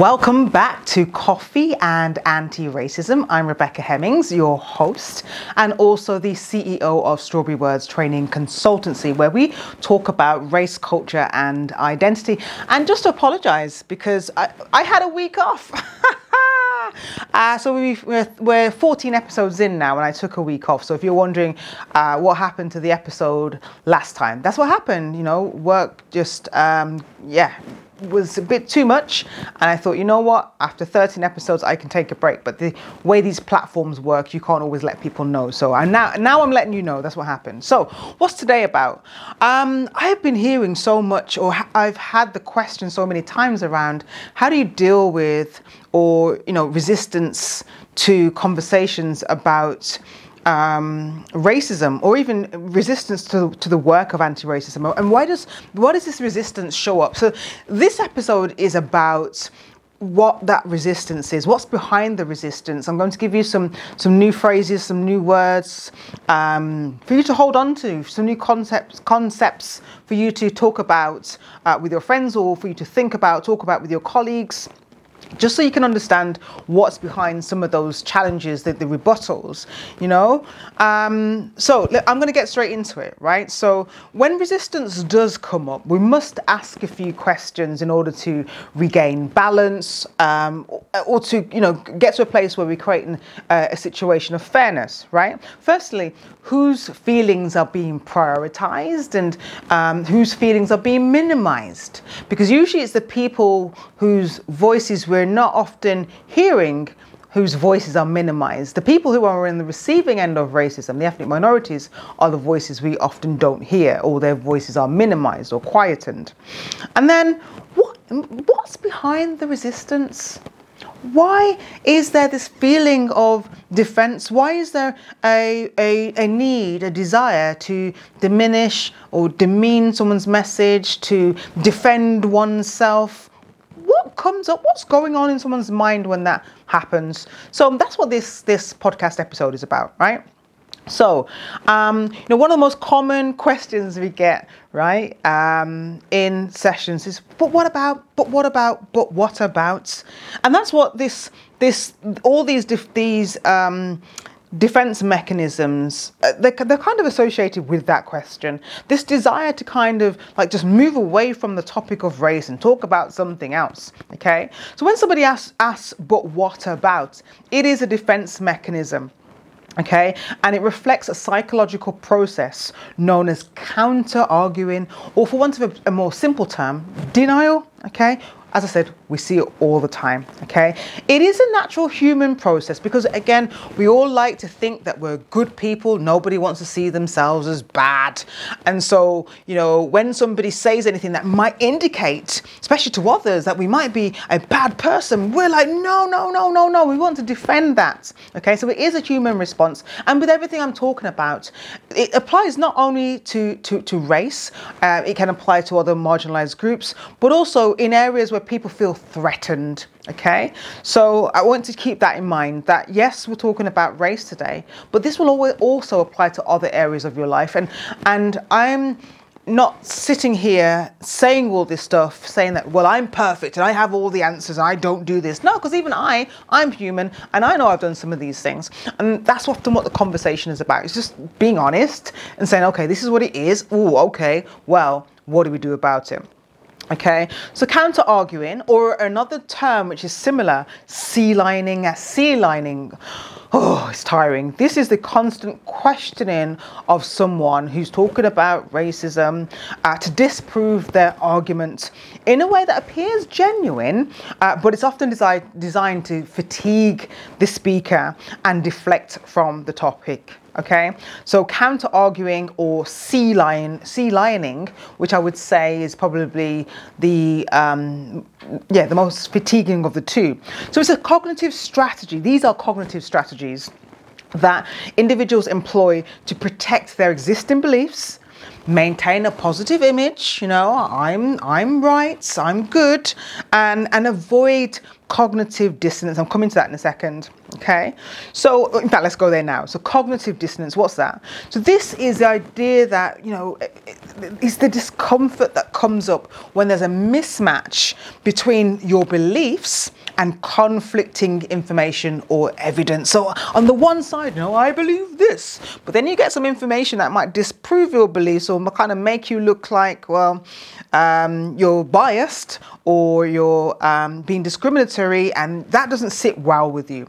Welcome back to Coffee and Anti Racism. I'm Rebecca Hemmings, your host, and also the CEO of Strawberry Words Training Consultancy, where we talk about race, culture, and identity. And just apologize because I, I had a week off. Uh, so we, we're, we're 14 episodes in now, and I took a week off. So if you're wondering uh, what happened to the episode last time, that's what happened. You know, work just, um, yeah, was a bit too much and I thought you know what? After 13 episodes I can take a break. But the way these platforms work you can't always let people know. So I now now I'm letting you know. That's what happened. So what's today about? Um, I've been hearing so much or I've had the question so many times around how do you deal with or you know resistance to conversations about um, racism or even resistance to, to the work of anti-racism. And why does why does this resistance show up? So this episode is about what that resistance is what's behind the resistance. I'm going to give you some some new phrases some new words um, for you to hold on to some new concepts concepts for you to talk about uh, with your friends or for you to think about talk about with your colleagues just so you can understand what's behind some of those challenges, the, the rebuttals, you know. Um, so I'm going to get straight into it, right? So when resistance does come up, we must ask a few questions in order to regain balance um, or, to, you know, get to a place where we're creating uh, a situation of fairness, right? Firstly, whose feelings are being prioritized and um, whose feelings are being minimized? Because usually it's the people whose voices we're not often hearing whose voices are minimized. The people who are in the receiving end of racism, the ethnic minorities, are the voices we often don't hear, or their voices are minimized or quietened. And then, what, what's behind the resistance? Why is there this feeling of defense? Why is there a, a, a need, a desire to diminish or demean someone's message, to defend oneself? Comes up what's going on in someone's mind when that happens so that's what this this podcast episode is about right so, um, you know, one of the most common questions we get, right, um, in sessions is, "But what about? But what about? But what about?" And that's what this, this, all these, these um, defense mechanisms uh, they're, they're kind of associated with that question. This desire to kind of like just move away from the topic of race and talk about something else okay? So when somebody asks asks but what about? it is a defense mechanism okay? And it reflects a psychological process known as counter arguing or for want of a, a more simple term denial okay as I said, we see it all the time, okay? It is a natural human process because, again, we all like to think that we're good people. Nobody wants to see themselves as bad. And so, you know, when somebody says anything that might indicate, especially to others, that we might be a bad person, we're like, no, no, no, no, no. We want to defend that, okay? So it is a human response. And with everything I'm talking about, it applies not only to, to, to race, uh, it can apply to other marginalized groups, but also in areas where where people feel threatened. Okay, so I want to keep that in mind that yes, we're talking about race today, but this will also apply to other areas of your life. And and I'm not sitting here saying all this stuff, saying that, well, I'm perfect and I have all the answers and I don't do this. No, because even I, I'm human and I know I've done some of these things. And that's often what the conversation is about. It's just being honest and saying, okay, this is what it is. Oh, okay, well, what do we do about it? Okay, so counter arguing, or another term which is similar, sea lioning, sea lioning. Oh, it's tiring. This is the constant questioning of someone who's talking about racism uh, to disprove their argument in a way that appears genuine, uh, but it's often desi- designed to fatigue the speaker and deflect from the topic. Okay, so counter arguing or sea lion, sea lioning, which I would say is probably the um, yeah the most fatiguing of the two. So it's a cognitive strategy. These are cognitive strategies that individuals employ to protect their existing beliefs maintain a positive image you know i'm i'm right i'm good and and avoid cognitive dissonance. I'm coming to that in a second. Okay, so in fact, let's go there now. So, cognitive dissonance, what's that? So, this is the idea that, you know, it's the discomfort that comes up when there's a mismatch between your beliefs and conflicting information or evidence. So, on the one side, you know, I believe this, but then you get some information that might disprove your beliefs or kind of make you look like, well, um, you're biased or you're um, being discriminatory, and that doesn't sit well with you.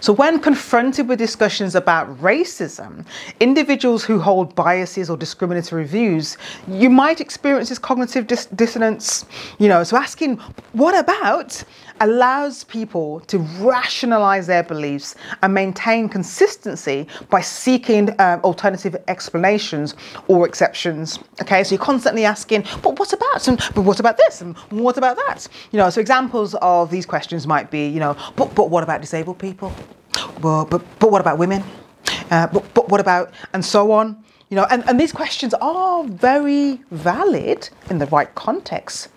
So, when confronted with discussions about racism, individuals who hold biases or discriminatory views, you might experience this cognitive dis- dissonance. You know, so asking, what about, allows people to rationalize their beliefs and maintain consistency by seeking um, alternative explanations or exceptions. Okay, so you're constantly asking, but what about? And but what about this? And what about that? You know, so examples of these questions might be, you know, but, but what about disabled people? But, but, but what about women? Uh, but, but what about, and so on. You know, and, and these questions are very valid in the right context.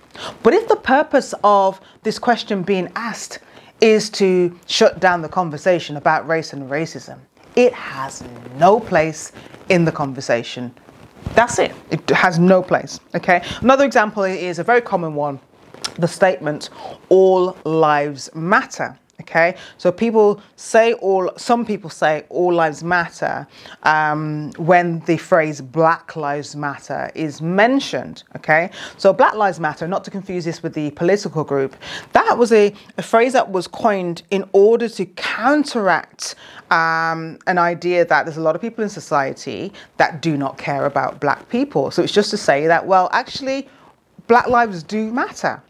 But if the purpose of this question being asked is to shut down the conversation about race and racism, it has no place in the conversation. That's it. It has no place. Okay. Another example is a very common one the statement, all lives matter. Okay, so people say all, some people say all lives matter um, when the phrase Black Lives Matter is mentioned. Okay, so Black Lives Matter, not to confuse this with the political group, that was a, a phrase that was coined in order to counteract um, an idea that there's a lot of people in society that do not care about black people. So it's just to say that, well, actually, black lives do matter.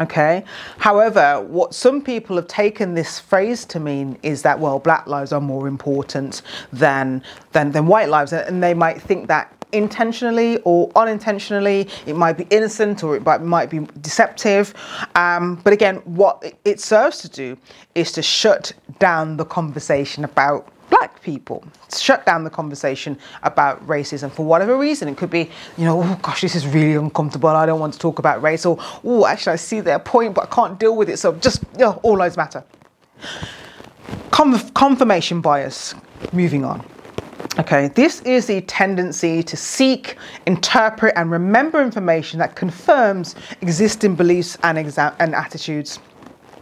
Okay. However, what some people have taken this phrase to mean is that well, black lives are more important than than, than white lives, and they might think that intentionally or unintentionally. It might be innocent or it might, might be deceptive. Um, but again, what it serves to do is to shut down the conversation about black people. Shut down the conversation about racism for whatever reason. It could be, you know, oh gosh, this is really uncomfortable. I don't want to talk about race. Or, oh, actually, I see their point, but I can't deal with it. So just, you know, all lives matter. confirmation bias. Moving on. Okay, this is the tendency to seek, interpret, and remember information that confirms existing beliefs and, exa- and attitudes.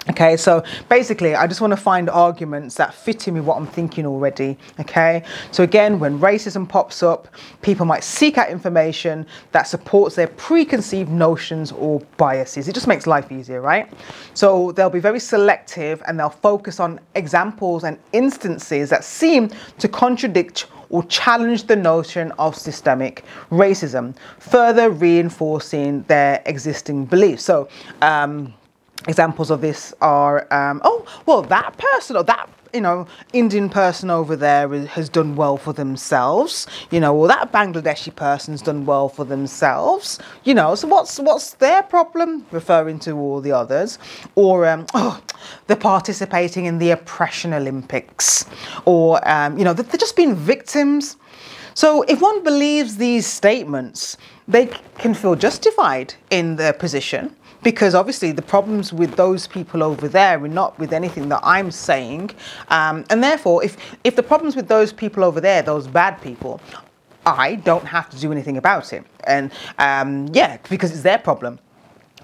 Okay, so basically, I just want to find arguments that fit in with what I'm thinking already. Okay, so again, when racism pops up, people might seek out information that supports their preconceived notions or biases. It just makes life easier, right? So they'll be very selective and they'll focus on examples and instances that seem to contradict or challenge the notion of systemic racism, further reinforcing their existing beliefs. So, um, examples of this are um, oh well that person or that you know indian person over there has done well for themselves. You know or that bangladeshi person's done well for themselves. You know so what's what's their problem? Referring to all the others. Or um, oh they're participating in the oppression olympics. Or um, you know they're just being victims so if one believes these statements they can feel justified in their position because obviously the problems with those people over there are not with anything that I'm saying, um, and therefore, if if the problems with those people over there, those bad people, I don't have to do anything about it, and um, yeah, because it's their problem.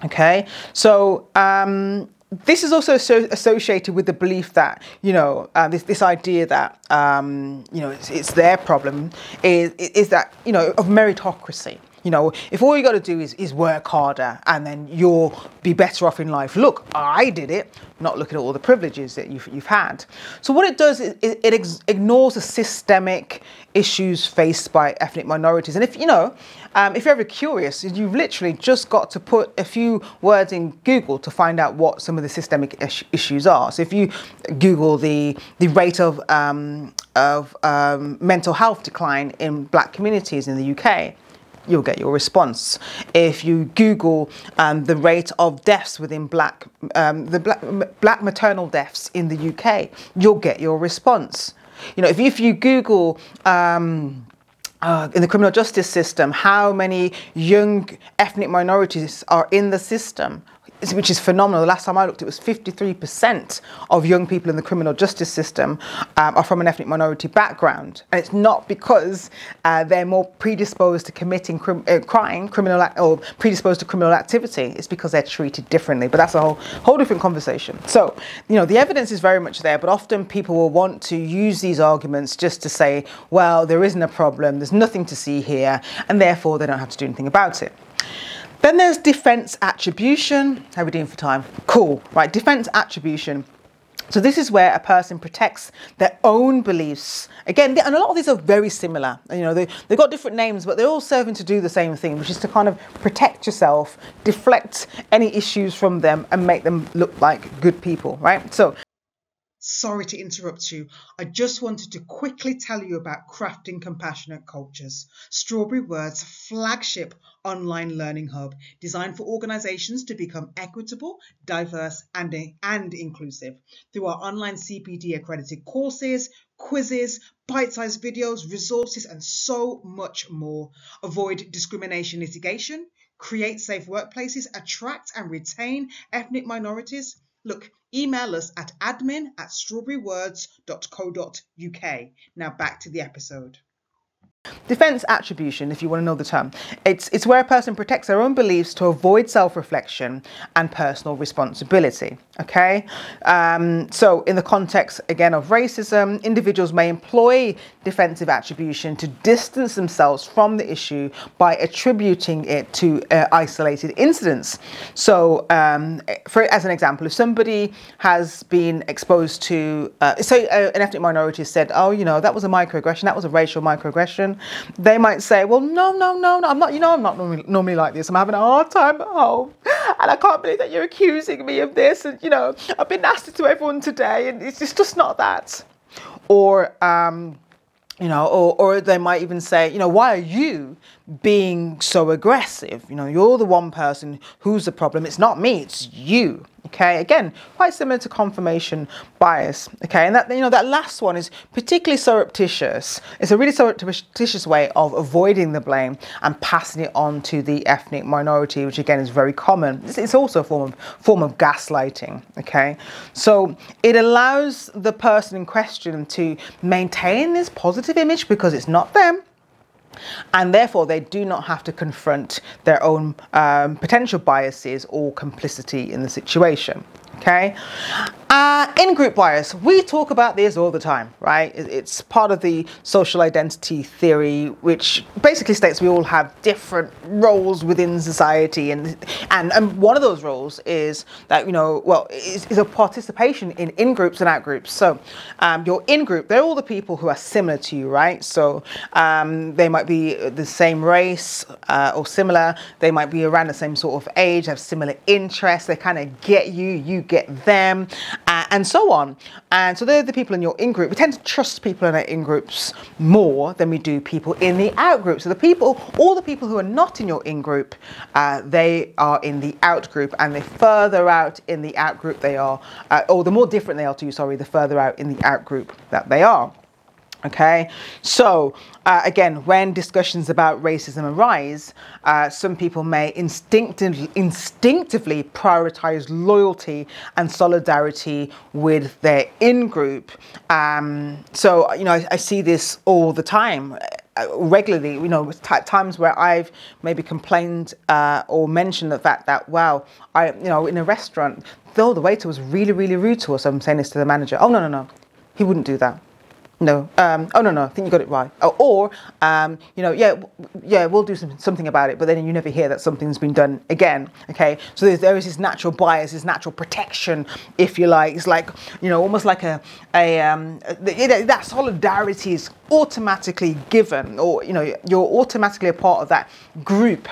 Okay, so. Um, this is also so associated with the belief that you know uh, this this idea that um, you know it's, it's, their problem is is that you know of meritocracy you know, if all you got to do is, is work harder and then you'll be better off in life. Look, I did it, not looking at all the privileges that you've, you've had. So, what it does is it, it ex- ignores the systemic issues faced by ethnic minorities. And if you know, um, if you're ever curious, you've literally just got to put a few words in Google to find out what some of the systemic is- issues are. So, if you Google the the rate of um, of um, mental health decline in black communities in the UK, you'll get your response. If you Google um, the rate of deaths within black, um, the black, black maternal deaths in the UK, you'll get your response. You know, if, if you Google um, uh, in the criminal justice system, how many young ethnic minorities are in the system, which is phenomenal. The last time I looked, it was 53% of young people in the criminal justice system um, are from an ethnic minority background. And it's not because uh, they're more predisposed to committing uh, crime, criminal or predisposed to criminal activity. It's because they're treated differently. But that's a whole, whole different conversation. So, you know, the evidence is very much there, but often people will want to use these arguments just to say, well, there isn't a problem, there's nothing to see here, and therefore they don't have to do anything about it. Then there's defense attribution. How are we doing for time? Cool, right? Defense attribution. So this is where a person protects their own beliefs. Again, and a lot of these are very similar. You know, they, they've got different names, but they're all serving to do the same thing, which is to kind of protect yourself, deflect any issues from them, and make them look like good people, right? So Sorry to interrupt you. I just wanted to quickly tell you about Crafting Compassionate Cultures, Strawberry Word's flagship online learning hub designed for organizations to become equitable, diverse, and, and inclusive through our online CPD accredited courses, quizzes, bite sized videos, resources, and so much more. Avoid discrimination litigation, create safe workplaces, attract and retain ethnic minorities Look, email us at admin at strawberrywords.co.uk. Now back to the episode. Defense attribution, if you want to know the term, it's, it's where a person protects their own beliefs to avoid self reflection and personal responsibility. Okay? Um, so, in the context again of racism, individuals may employ defensive attribution to distance themselves from the issue by attributing it to uh, isolated incidents. So, um, for as an example, if somebody has been exposed to, uh, say, uh, an ethnic minority said, "Oh, you know, that was a microaggression, that was a racial microaggression," they might say, "Well, no, no, no, no, I'm not. You know, I'm not normally, normally like this. I'm having a hard time at home, and I can't believe that you're accusing me of this." And you know, I've been nasty to everyone today, and it's just, just not that. Or, um, you know, or, or they might even say, you know, why are you being so aggressive? You know, you're the one person who's the problem. It's not me, it's you. Okay, again, quite similar to confirmation bias. Okay, and that you know that last one is particularly surreptitious. It's a really surreptitious way of avoiding the blame and passing it on to the ethnic minority, which again is very common. It's, also a form of form of gaslighting. Okay, so it allows the person in question to maintain this positive image because it's not them and therefore they do not have to confront their own um, potential biases or complicity in the situation. Okay, uh, in group bias, we talk about this all the time, right? It's part of the social identity theory, which basically states we all have different roles within society, and and, and one of those roles is that you know, well, is, is a participation in in groups and out groups. So, um, your in group, they're all the people who are similar to you, right? So, um, they might be the same race uh, or similar. They might be around the same sort of age, have similar interests. They kind of get you, you get them uh, and so on. And so they're the people in your in group. We tend to trust people in our in groups more than we do people in the out group. So the people, all the people who are not in your in group, uh, they are in the out group, and the further out in the out group they are, uh, or the more different they are to you, sorry, the further out in the out group that they are. Okay, so uh, again, when discussions about racism arise, uh, some people may instinctively, instinctively prioritize loyalty and solidarity with their in group. Um, so, you know, I, I, see this all the time. Uh, regularly, you know, t- times where I've maybe complained uh, or mentioned the fact that, wow, I, you know, in a restaurant, though the waiter was really, really rude to us, I'm saying this to the manager. Oh no, no, no, he wouldn't do that no. Um, oh no, no. I think you got it right. Oh, or um, you know, yeah, yeah, we'll do some, something about it, but then you never hear that something's been done again. Okay. So there's, there is this natural bias, this natural protection, if you like. It's like you know, almost like a a um, that solidarity is automatically given, or you know, you're automatically a part of that group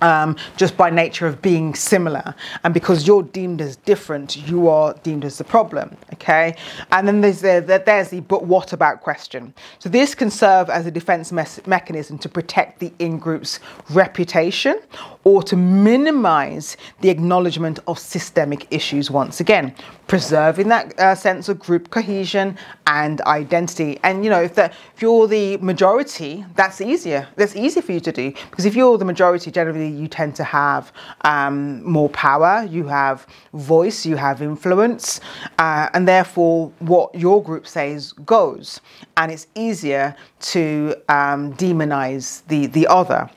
um, just by nature of being similar. And because you're deemed as different, you are deemed as the problem. Okay. And then there's the, there's the but what about question. So this can serve as a defense me- mechanism to protect the in group's reputation or to minimize the acknowledgement of systemic issues once again. Preserving that uh, sense of group cohesion and identity. And you know, if, if you're the majority, that's easier. That's easy for you to do because if you're the majority, generally you tend to have um, more power, you have voice, you have influence, uh, and therefore what your group says goes. And it's easier to um, demonize the the other.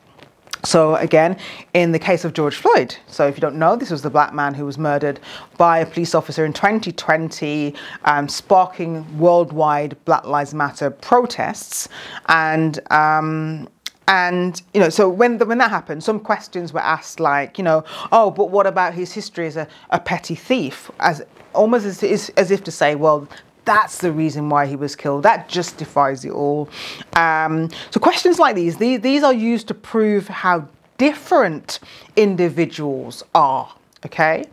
So, again, in the case of George Floyd, so if you don't know, this was the black man who was murdered by a police officer in 2020, um, sparking worldwide Black Lives Matter protests. And um, and you know, so when the, when that happened, some questions were asked, like, you know, oh, but what about his history as a, a petty thief? As almost as, as if to say, well, that's the reason why he was killed. That justifies it all. Um, so questions like these, these, these are used to prove how different individuals are okay?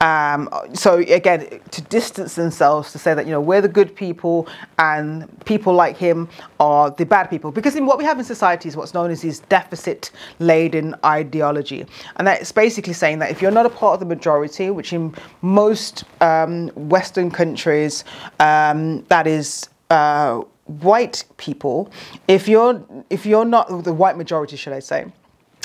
Um, so again to distance themselves to say that you know we're the good people and people like him are the bad people. Because in what we have in society is what's known as this deficit laden ideology. And that's basically saying that if you're not a part of the majority which in most um, western countries um, that is uh, white people if you're if you're not the white majority should i say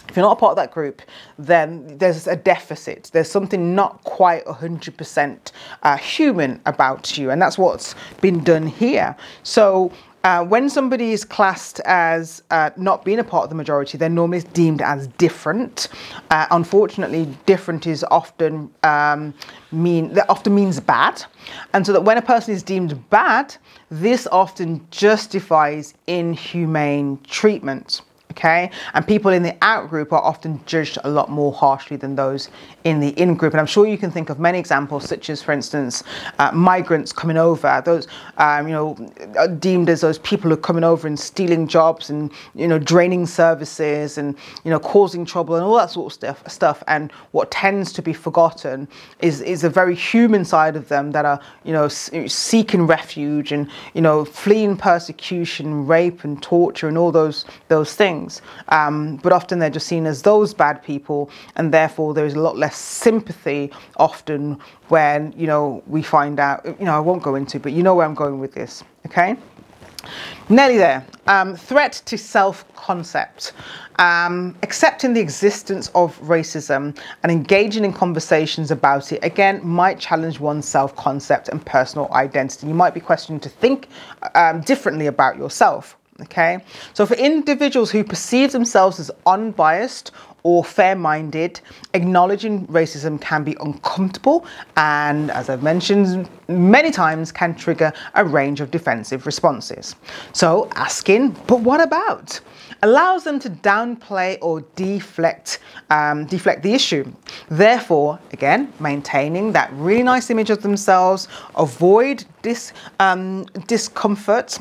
if you're not a part of that group, then there's a deficit. There's something not quite 100% uh, human about you. And that's what's been done here. So uh, when somebody is classed as uh, not being a part of the majority, they're normally deemed as different. Uh, unfortunately, different is often um, mean that often means bad, and so that when a person is deemed bad, this often justifies inhumane treatment okay? And people in the out group are often judged a lot more harshly than those in the in group. And I'm sure you can think of many examples, such as, for instance, uh, migrants coming over, those, um, you know, deemed as those people who are coming over and stealing jobs and, you know, draining services and, you know, causing trouble and all that sort of stuff. stuff. And what tends to be forgotten is, is a very human side of them that are, you know, seeking refuge and, you know, fleeing persecution, rape and torture and all those, those things things. Um, but often they're just seen as those bad people, and therefore there's a lot less sympathy often when, you know, we find out, you know, I won't go into, but you know where I'm going with this, okay? Nearly there. Um, threat to self concept. Um, accepting the existence of racism and engaging in conversations about it, again, might challenge one's self concept and personal identity. You might be questioned to think um, differently about yourself. Okay, so for individuals who perceive themselves as unbiased or fair minded, acknowledging racism can be uncomfortable and, as I've mentioned many times, can trigger a range of defensive responses. So, asking, but what about? allows them to downplay or deflect um, deflect the issue. Therefore, again, maintaining that really nice image of themselves, avoid dis, um, discomfort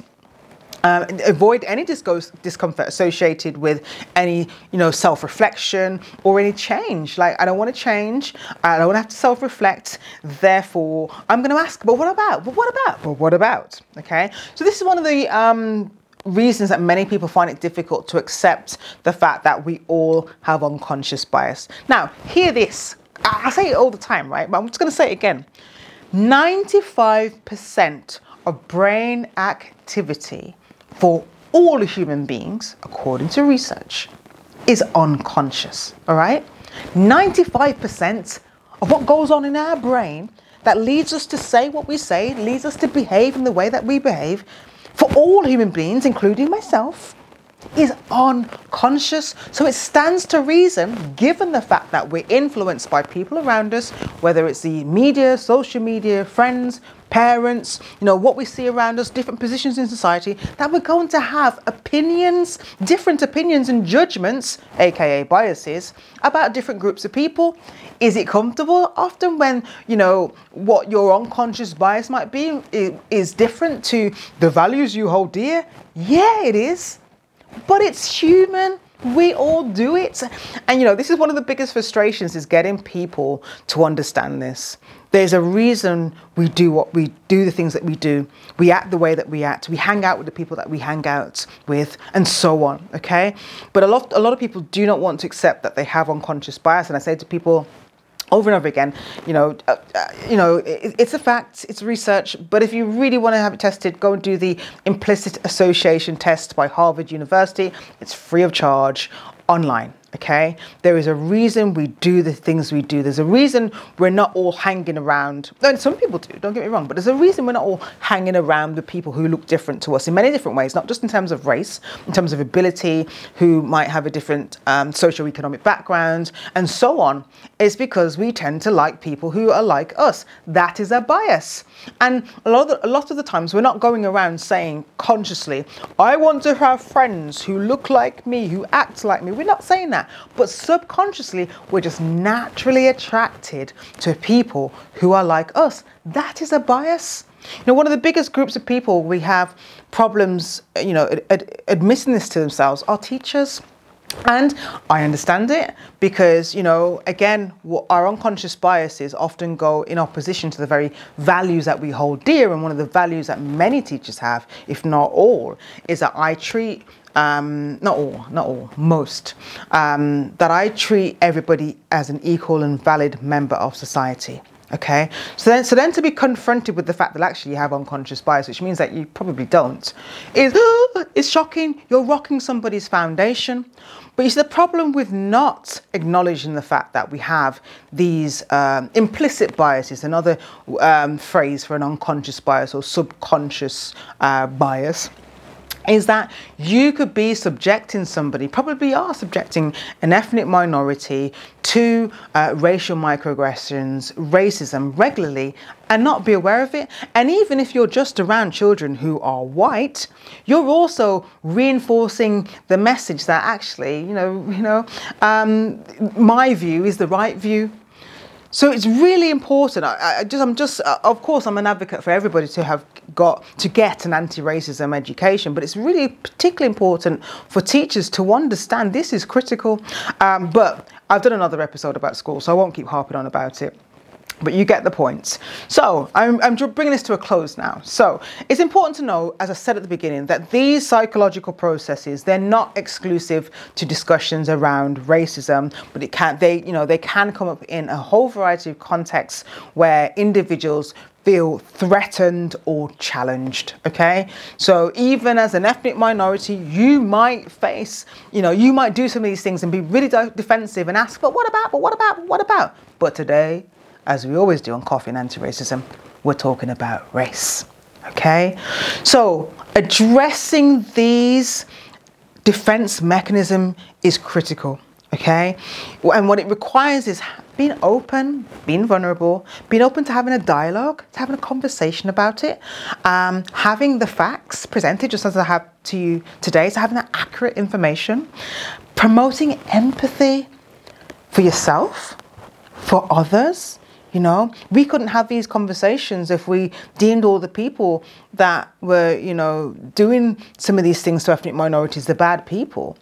um, avoid any discomfort associated with any, you know, self-reflection or any change. Like, I don't want to change. I don't want to have to self-reflect. Therefore, I'm going to ask, but what about? But what about? But what about? Okay. So this is one of the um, reasons that many people find it difficult to accept the fact that we all have unconscious bias. Now, hear this. I say it all the time, right? But I'm just going to say it again. 95% of brain activity for all human beings, according to research, is unconscious. All right? 95% of what goes on in our brain that leads us to say what we say, leads us to behave in the way that we behave, for all human beings, including myself, is unconscious. So it stands to reason, given the fact that we're influenced by people around us, whether it's the media, social media, friends, parents, you know, what we see around us, different positions in society, that we're going to have opinions, different opinions and judgments, aka biases, about different groups of people. Is it comfortable? Often, when you know what your unconscious bias might be is different to the values you hold dear. Yeah, it is but it's human. We all do it. And you know, this is one of the biggest frustrations is getting people to understand this. There's a reason we do what we do, the things that we do. We act the way that we act. We hang out with the people that we hang out with, and so on. Okay, but a lot, a lot of people do not want to accept that they have unconscious bias. And I say to people, over and over again. You know, uh, uh, you know, it, it's a fact, it's research. But if you really want to have it tested, go and do the implicit association test by Harvard University. It's free of charge online okay? There is a reason we do the things we do. There's a reason we're not all hanging around. And some people do don't get me wrong but there's a reason we're not all hanging around with people who look different to us in many different ways not just in terms of race in terms of ability who might have a different um, socioeconomic background and so on. Is because we tend to like people who are like us. That is a bias. And a lot, of the, a lot of the times we're not going around saying consciously i want to have friends who look like me who act like me. We're not saying that but subconsciously, we're just naturally attracted to people who are like us. That is a bias. You know, one of the biggest groups of people we have problems, you know, ad- ad- admitting this to themselves are teachers. And I understand it because, you know, again, our unconscious biases often go in opposition to the very values that we hold dear. And one of the values that many teachers have, if not all, is that I treat um, not all, not all, most, um, that I treat everybody as an equal and valid member of society. Okay, so then, so then to be confronted with the fact that actually you have unconscious bias, which means that you probably don't, is is shocking. You're rocking somebody's foundation. But you see, the problem with not acknowledging the fact that we have these um, implicit biases, another um, phrase for an unconscious bias or subconscious uh, bias, is that you could be subjecting somebody, probably are subjecting an ethnic minority to uh, racial microaggressions, racism regularly, and not be aware of it. And even if you're just around children who are white, you're also reinforcing the message that actually, you know, you know, um, my view is the right view. So it's really important. I, I just, I'm just, uh, of course, I'm an advocate for everybody to have got to get an anti-racism education, but it's really particularly important for teachers to understand this is critical. Um, but I've done another episode about school, so I won't keep harping on about it but you get the point. So I'm, I'm, bringing this to a close now. So it's important to know, as I said at the beginning, that these psychological processes they're not exclusive to discussions around racism, but it can they you know they can come up in a whole variety of contexts where individuals feel threatened or challenged okay so even as an ethnic minority you might face you know you might do some of these things and be really defensive and ask but what about but what about what about but today as we always do on Coffee and Anti Racism, we're talking about race. Okay? So, addressing these defense mechanism is critical. Okay? And what it requires is being open, being vulnerable, being open to having a dialogue, to having a conversation about it, um, having the facts presented just as I have to you today, so having that accurate information, promoting empathy for yourself, for others, you know, we couldn't have these conversations if we deemed all the people that were, you know, doing some of these things to ethnic minorities the bad people.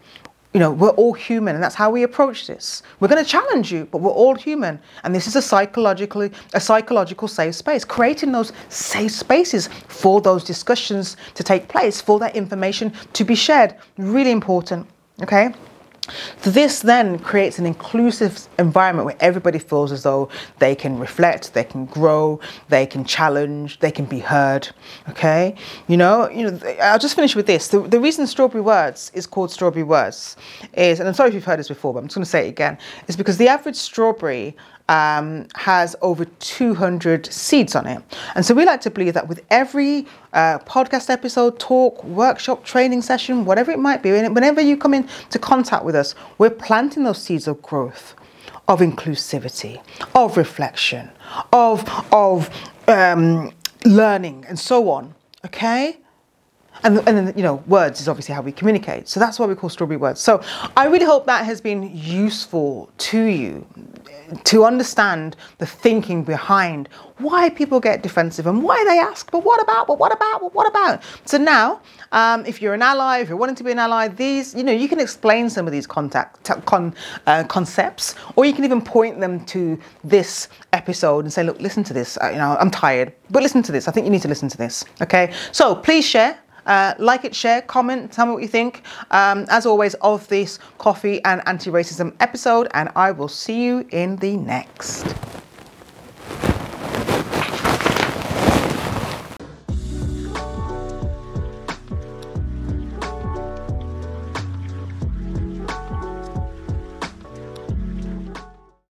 You know, we're all human, and that's how we approach this. We're going to challenge you, but we're all human, and this is a psychologically a psychological safe space. Creating those safe spaces for those discussions to take place, for that information to be shared, really important. Okay. So this then creates an inclusive environment where everybody feels as though they can reflect, they can grow, they can challenge, they can be heard. Okay, you know, you know. I'll just finish with this. The, the reason Strawberry Words is called Strawberry Words is, and I'm sorry if you've heard this before, but I'm just going to say it again, is because the average strawberry um, has over 200 seeds on it. And so we like to believe that with every uh, podcast episode, talk, workshop, training session, whatever it might be, whenever you come into contact with us, we're planting those seeds of growth, of inclusivity, of reflection, of, of um, learning, and so on. Okay? And, and then, you know, words is obviously how we communicate. So that's why we call strawberry words. So I really hope that has been useful to you to understand the thinking behind why people get defensive and why they ask, but what about, but what about, but what about? So now, um, if you're an ally, if you're wanting to be an ally, these, you know, you can explain some of these contact, con, uh, concepts, or you can even point them to this episode and say, look, listen to this. You know, I'm tired, but listen to this. I think you need to listen to this. Okay. So please share Uh, like it, share, comment, tell me what you think. Um, as always, of this coffee and anti racism episode, and I will see you in the next.